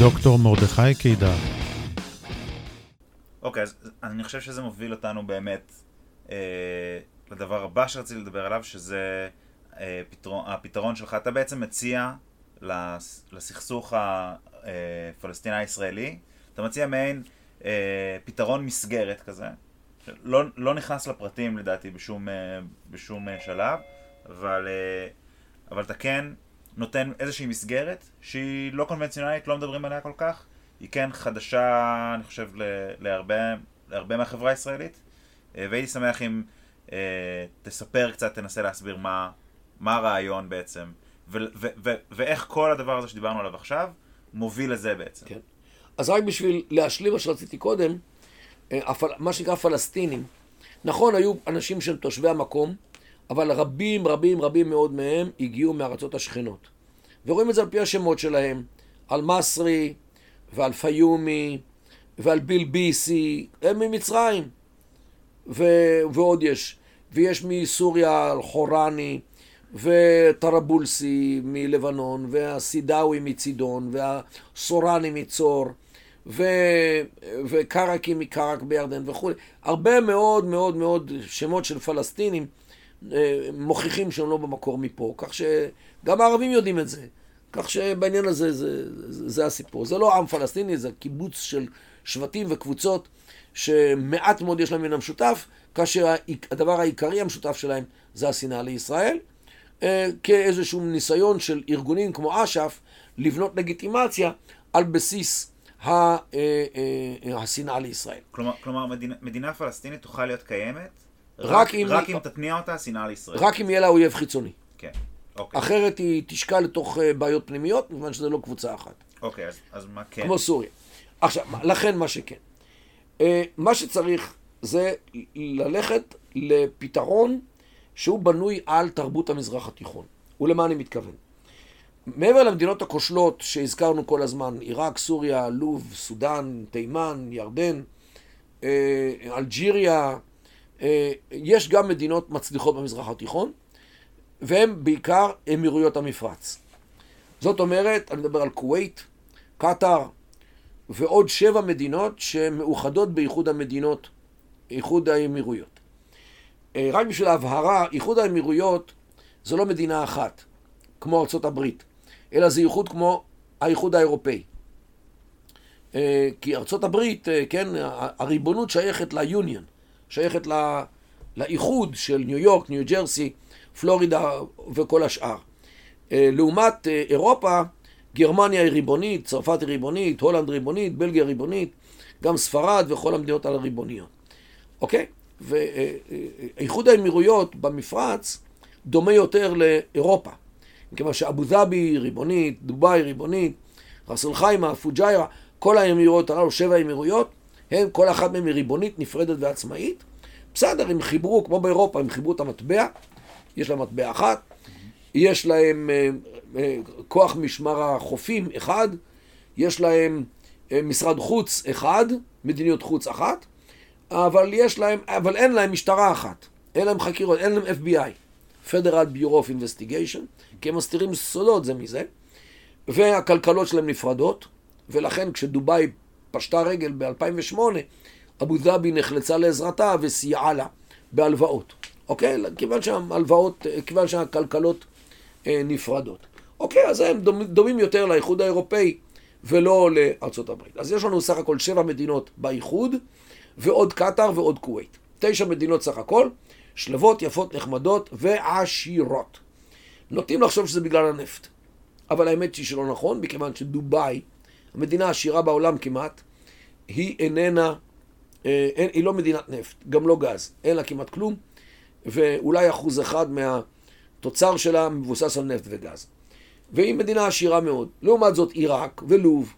דוקטור מרדכי קידר. אוקיי, אז אני חושב שזה מוביל אותנו באמת אה, לדבר הבא שרציתי לדבר עליו, שזה אה, פתרון, הפתרון שלך. אתה בעצם מציע לס, לסכסוך הפלסטיני-ישראלי, אתה מציע מעין אה, פתרון מסגרת כזה, לא, לא נכנס לפרטים לדעתי בשום, אה, בשום אה, שלב, אבל, אה, אבל אתה כן נותן איזושהי מסגרת שהיא לא קונבנציונלית, לא מדברים עליה כל כך, היא כן חדשה, אני חושב, להרבה, להרבה מהחברה הישראלית, אה, והייתי שמח אם אה, תספר קצת, תנסה להסביר מה, מה הרעיון בעצם, ו- ו- ו- ואיך כל הדבר הזה שדיברנו עליו עכשיו מוביל לזה בעצם. כן. אז רק בשביל להשלים מה שרציתי קודם, אה. מה שנקרא פלסטינים, נכון, היו אנשים שהם תושבי המקום, אבל רבים רבים רבים מאוד מהם הגיעו מארצות השכנות. ורואים את זה על פי השמות שלהם, על מסרי ועל פיומי ועל בילביסי, הם ממצרים. ו... ועוד יש. ויש מסוריה על חורני, וטרבולסי מלבנון, והסידאווי מצידון, והסורני מצור, ו... וקרקי מקרק בירדן וכולי. הרבה מאוד מאוד מאוד שמות של פלסטינים מוכיחים שהם לא במקור מפה, כך שגם הערבים יודעים את זה. כך שבעניין הזה זה, זה, זה הסיפור. זה לא עם פלסטיני, זה קיבוץ של שבטים וקבוצות שמעט מאוד יש להם מן המשותף, כאשר הדבר העיקרי המשותף שלהם זה השנאה לישראל, אה, כאיזשהו ניסיון של ארגונים כמו אש"ף לבנות לגיטימציה על בסיס אה, השנאה לישראל. כלומר, כלומר מדינה, מדינה פלסטינית תוכל להיות קיימת רק, אם, רק אם תתניע אותה השנאה לישראל. רק אם יהיה לה אויב חיצוני. כן. אוקיי. אחרת היא תשקע לתוך אה, בעיות פנימיות, מכיוון שזה לא קבוצה אחת. אוקיי, אז, אז מה כן? כמו סוריה. עכשיו, לכן מה שכן. מה שצריך זה ללכת לפתרון שהוא בנוי על תרבות המזרח התיכון. ולמה אני מתכוון? מעבר למדינות הכושלות שהזכרנו כל הזמן, עיראק, סוריה, לוב, סודאן, תימן, ירדן, אה, אלג'יריה, אה, יש גם מדינות מצליחות במזרח התיכון, והן בעיקר אמירויות המפרץ. זאת אומרת, אני מדבר על כווית, קטאר, ועוד שבע מדינות שמאוחדות באיחוד המדינות, איחוד האמירויות. אה, רק בשביל ההבהרה, איחוד האמירויות זו לא מדינה אחת, כמו הברית, אלא זה איחוד כמו האיחוד האירופאי. אה, כי אה, כן, הריבונות שייכת ליוניון, שייכת לאיחוד של ניו יורק, ניו ג'רסי, פלורידה וכל השאר. לעומת אירופה, גרמניה היא ריבונית, צרפת היא ריבונית, הולנד ריבונית, בלגיה ריבונית, גם ספרד וכל המדינות הללו ריבוניות. אוקיי? ואיחוד האמירויות במפרץ דומה יותר לאירופה. מכיוון שאבו דאבי ריבונית, דובאי ריבונית, רסל חיימה, פוג'יירה, כל האמירויות הללו, שבע אמירויות, הן, כל אחת מהן היא ריבונית, נפרדת ועצמאית. בסדר, הם חיברו, כמו באירופה, הם חיברו את המטבע, יש להם מטבע אחת, יש להם אה, אה, כוח משמר החופים אחד, יש להם אה, משרד חוץ אחד, מדיניות חוץ אחת, אבל יש להם, אבל אין להם משטרה אחת, אין להם חקירות, אין להם FBI, Federal Bureau of Investigation, כי הם מסתירים סודות זה מזה, והכלכלות שלהם נפרדות, ולכן כשדובאי פשטה רגל ב-2008, אבו דאבי נחלצה לעזרתה וסייעה לה בהלוואות, אוקיי? כיוון שההלוואות, כיוון שהכלכלות אה, נפרדות. אוקיי, אז הם דומים יותר לאיחוד האירופאי ולא לארצות הברית. אז יש לנו סך הכל שבע מדינות באיחוד, ועוד קטאר ועוד כווית. תשע מדינות סך הכל, שלבות, יפות, נחמדות ועשירות. נוטים לחשוב שזה בגלל הנפט. אבל האמת היא שלא נכון, מכיוון שדובאי, המדינה העשירה בעולם כמעט, היא איננה, אה, אין, היא לא מדינת נפט, גם לא גז, אין לה כמעט כלום, ואולי אחוז אחד מהתוצר שלה מבוסס על נפט וגז. והיא מדינה עשירה מאוד. לעומת זאת עיראק ולוב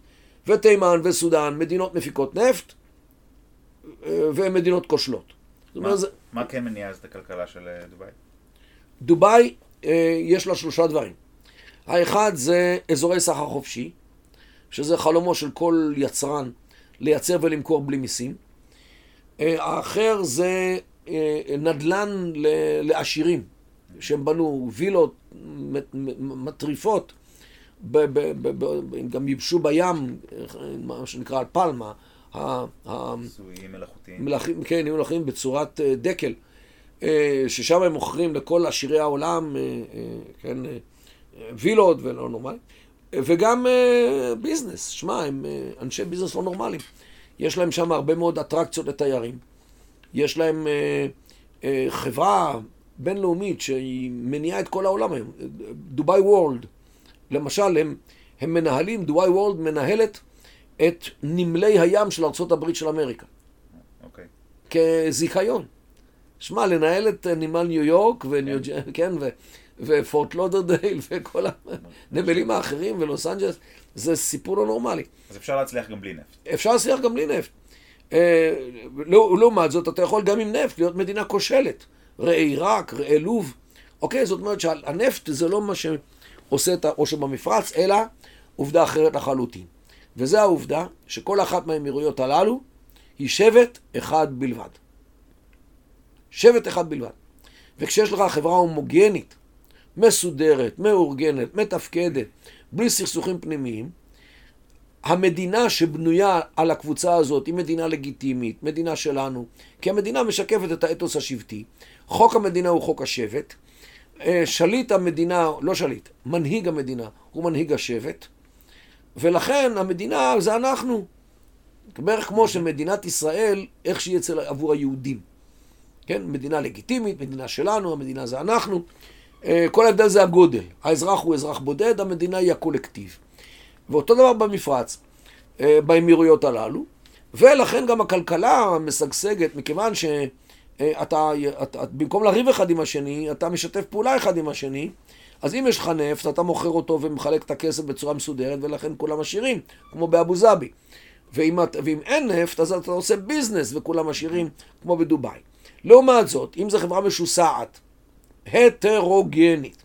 ותימן וסודאן, מדינות מפיקות נפט, והן מדינות כושלות. מה, זה... מה כן מניע את הכלכלה של אה, דובאי? דובאי, אה, יש לה שלושה דברים. האחד זה אזורי סחר חופשי, שזה חלומו של כל יצרן לייצר ולמכור בלי מיסים. אה, האחר זה נדל"ן לעשירים, שהם בנו וילות מטריפות הם גם ייבשו בים, מה שנקרא פלמה, ניסויים מלאכותיים. מלאכים, כן, היו מלאכים בצורת אה, דקל, אה, ששם הם מוכרים לכל עשירי העולם, אה, אה, כן, אה, אה, וילות ולא נורמלי, אה, וגם אה, ביזנס, שמע, הם אה, אנשי ביזנס לא נורמליים. יש להם שם הרבה מאוד אטרקציות לתיירים. יש להם אה, אה, חברה בינלאומית שהיא מניעה את כל העולם היום, דובאי וורלד. למשל, הם, הם מנהלים, דובאי וורלד מנהלת את נמלי הים של ארה"ב של אמריקה. אוקיי. כזיכיון. שמע, לנהל את נמל ניו יורק, וניו ג'... כן, ו... ופורט לודרדייל, וכל הנמלים האחרים, ולוס אנג'לס, זה סיפור לא נורמלי. אז אפשר להצליח גם בלי נפט. אפשר להצליח גם בלי נפט. אה, לא- לעומת זאת, אתה יכול גם עם נפט להיות מדינה כושלת. ראה עיראק, ראה לוב. אוקיי, זאת אומרת שהנפט זה לא מה שעושה את העושר במפרץ, אלא עובדה אחרת לחלוטין. וזו העובדה שכל אחת מהאמירויות הללו היא שבט אחד בלבד. שבט אחד בלבד. וכשיש לך חברה הומוגנית, מסודרת, מאורגנת, מתפקדת, בלי סכסוכים פנימיים, המדינה שבנויה על הקבוצה הזאת היא מדינה לגיטימית, מדינה שלנו, כי המדינה משקפת את האתוס השבטי. חוק המדינה הוא חוק השבט. אה, שליט המדינה, לא שליט, מנהיג המדינה הוא מנהיג השבט, ולכן המדינה זה אנחנו. בערך כמו שמדינת ישראל, איך שהיא אצל עבור היהודים. כן, מדינה לגיטימית, מדינה שלנו, המדינה זה אנחנו. אה, כל ההבדל זה הגודל. האזרח הוא אזרח בודד, המדינה היא הקולקטיב. ואותו דבר במפרץ, אה, באמירויות הללו, ולכן גם הכלכלה משגשגת, מכיוון שאתה, אתה, במקום לריב אחד עם השני, אתה משתף פעולה אחד עם השני, אז אם יש לך נפט, אתה מוכר אותו ומחלק את הכסף בצורה מסודרת, ולכן כולם עשירים, כמו באבו זאבי. ואם, את- ואם אין נפט, אז אתה עושה ביזנס וכולם עשירים, כמו בדובאי. לעומת זאת, אם זו חברה משוסעת, הטרוגנית,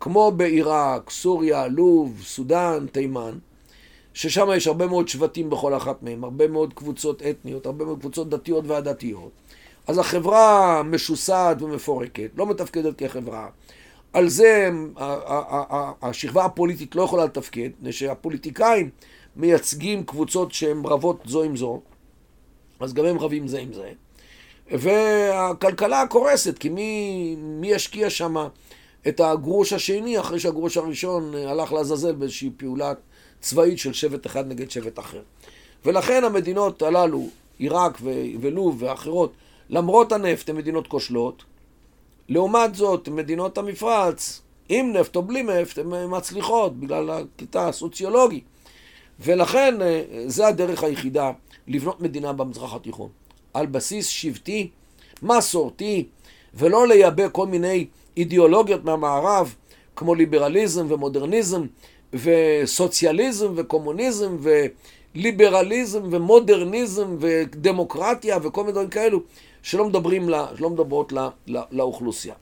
כמו בעיראק, סוריה, לוב, סודאן, תימן, ששם יש הרבה מאוד שבטים בכל אחת מהם, הרבה מאוד קבוצות אתניות, הרבה מאוד קבוצות דתיות ועדתיות. אז החברה משוסעת ומפורקת, לא מתפקדת כחברה. על זה השכבה הפוליטית לא יכולה לתפקד, מפני שהפוליטיקאים מייצגים קבוצות שהן רבות זו עם זו, אז גם הם רבים זה עם זה. והכלכלה קורסת, כי מי, מי ישקיע שם את הגרוש השני אחרי שהגרוש הראשון הלך לעזאזל באיזושהי פעולה צבאית של שבט אחד נגד שבט אחר. ולכן המדינות הללו, עיראק ו- ולוב ואחרות, למרות הנפט הן מדינות כושלות. לעומת זאת, מדינות המפרץ, עם נפט או בלי נפט, הן מצליחות בגלל הקטע הסוציולוגי. ולכן אה, זה הדרך היחידה לבנות מדינה במזרח התיכון. על בסיס שבטי, מסורתי, ולא לייבא כל מיני אידיאולוגיות מהמערב, כמו ליברליזם ומודרניזם, וסוציאליזם וקומוניזם, וליברליזם ומודרניזם ודמוקרטיה וכל מיני דברים כאלו, שלא מדברים, שלא מדברות לה, לה, לאוכלוסייה.